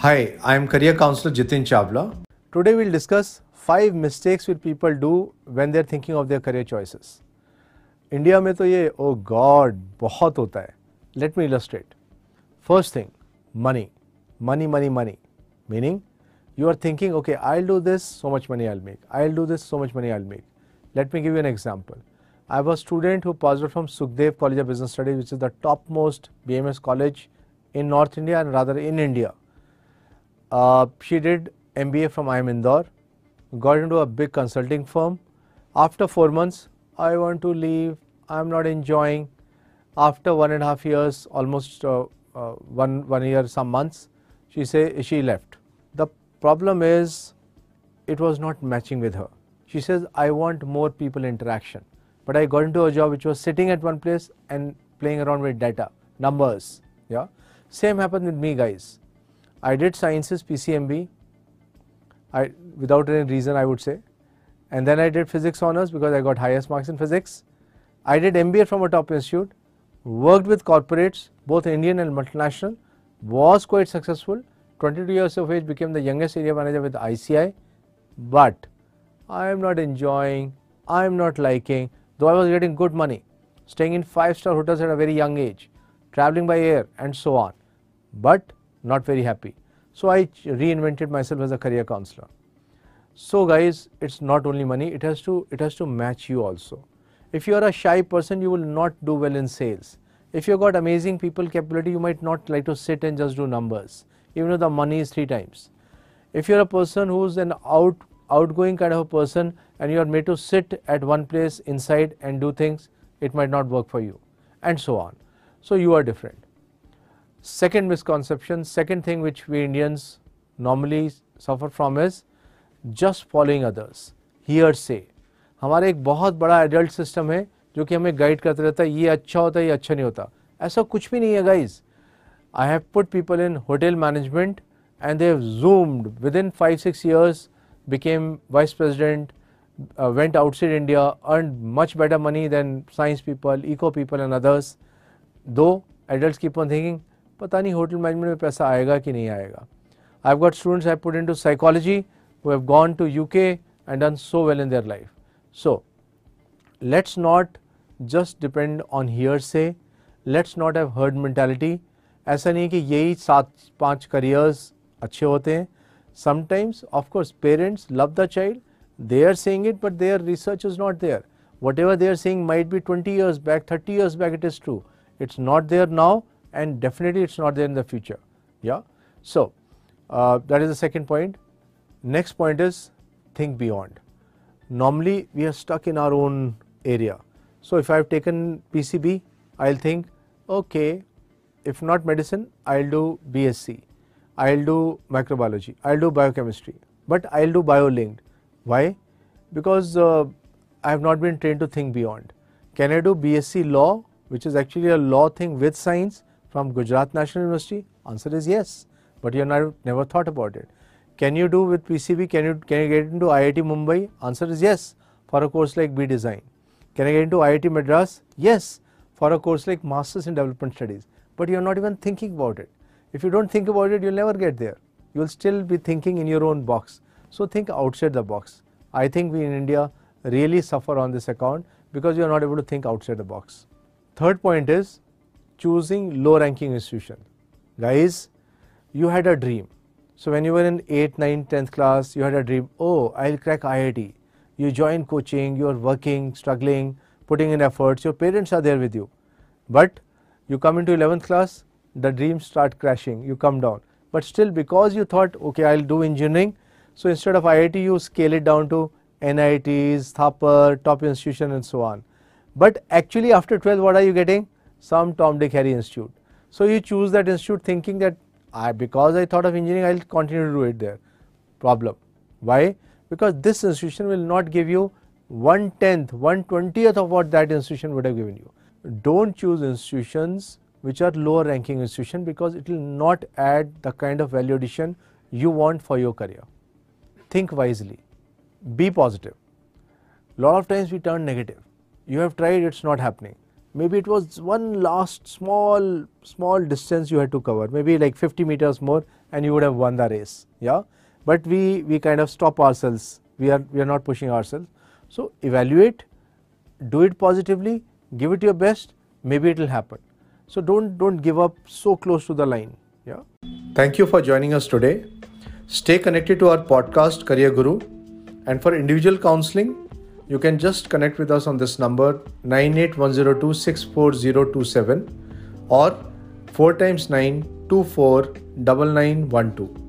Hi, I am career counselor Jitin Chavla. Today we'll discuss 5 mistakes which people do when they're thinking of their career choices. India में तो ये oh God बहुत होता है। Let me illustrate first thing money money money money meaning you are thinking okay I do this so much money I make I do this so much money I make let me give you an example I was student who pass from Sukhdev college of business studies which is the top most B M S college in north India and rather in India Uh, she did MBA from IIM Indore, got into a big consulting firm. After four months, I want to leave, I'm not enjoying. After one and a half years, almost uh, uh, one, one year, some months, she say she left. The problem is it was not matching with her. She says, I want more people interaction. But I got into a job which was sitting at one place and playing around with data, numbers. Yeah. Same happened with me guys. I did sciences PCMB I, without any reason I would say. And then I did physics honors because I got highest marks in physics. I did MBA from a top institute, worked with corporates, both Indian and multinational, was quite successful. 22 years of age, became the youngest area manager with ICI. But I am not enjoying, I am not liking, though I was getting good money, staying in five star hotels at a very young age, traveling by air, and so on. But not very happy. So I reinvented myself as a career counselor. So guys, it's not only money, it has to it has to match you also. If you are a shy person, you will not do well in sales. If you have got amazing people capability, you might not like to sit and just do numbers, even though the money is three times. If you are a person who is an out outgoing kind of a person and you are made to sit at one place inside and do things, it might not work for you, and so on. So you are different Second misconception, second thing which we Indians normally suffer from is just following others, hearsay. हमारा एक बहुत बड़ा adult system है जो कि हमें guide करते रहता है ये अच्छा होता है ये अच्छा नहीं होता ऐसा कुछ भी नहीं है guys I have put people in hotel management and they have zoomed within 5 6 years became vice president uh, went outside india earned much better money than science people eco people and others though adults keep on thinking पता नहीं hotel management में पैसा आएगा कि नहीं आएगा। I have got students I put into psychology who have gone to U K and done so well in their life so let's not just depend on hearsay let's not have herd mentality ऐसा नहीं कि यही सात, पाँच careers अच्छे होते हैं। Sometimes of course parents love the child they are saying it but their research is not there whatever they are saying might be twenty years back thirty years back it is true it's not there now and definitely it's not there in the future yeah so uh, that is the second point Next point is think beyond. Normally we are stuck in our own area. So if I have taken PCB, I'll think, okay, if not medicine, I'll do BSc, I'll do microbiology, I'll do biochemistry, but I'll do biolinked. Why? Because uh, I have not been trained to think beyond. Can I do BSc law, which is actually a law thing with science from Gujarat National University? Answer is yes, but you have never thought about it. Can you do with PCB? Can you can you get into IIT Mumbai? Answer is yes for a course like B Design. Can I get into IIT Madras? Yes for a course like Masters in Development Studies. But you are not even thinking about it. If you don't think about it, you'll never get there. You will still be thinking in your own box. So think outside the box. I think we in India really suffer on this account because you are not able to think outside the box. Third point is choosing low ranking institution. Guys, you had a dream so when you were in 8th, 9th, 10th class, you had a dream, oh, I'll crack IIT. You join coaching, you're working, struggling, putting in efforts, your parents are there with you. But you come into 11th class, the dreams start crashing, you come down. But still because you thought, okay, I'll do engineering, so instead of IIT, you scale it down to NITs, Thapar, top institution and so on. But actually after 12, what are you getting? Some Tom Dick Harry institute. So you choose that institute thinking that I, because I thought of engineering, I will continue to do it there. Problem. Why? Because this institution will not give you one tenth, one twentieth of what that institution would have given you. Don't choose institutions which are lower ranking institution because it will not add the kind of value addition you want for your career. Think wisely. Be positive. Lot of times we turn negative. You have tried, it's not happening. Maybe it was one last small small distance you had to cover. Maybe like 50 meters more and you would have won the race. Yeah? But we we kind of stop ourselves. We are we are not pushing ourselves. So evaluate do it positively give it your best. Maybe it will happen. So don't don't give up so close to the line. Yeah? Thank you for joining us today. Stay connected to our podcast career guru. And for individual counseling you can just connect with us on this number 98102 or 4 times 9 24 9912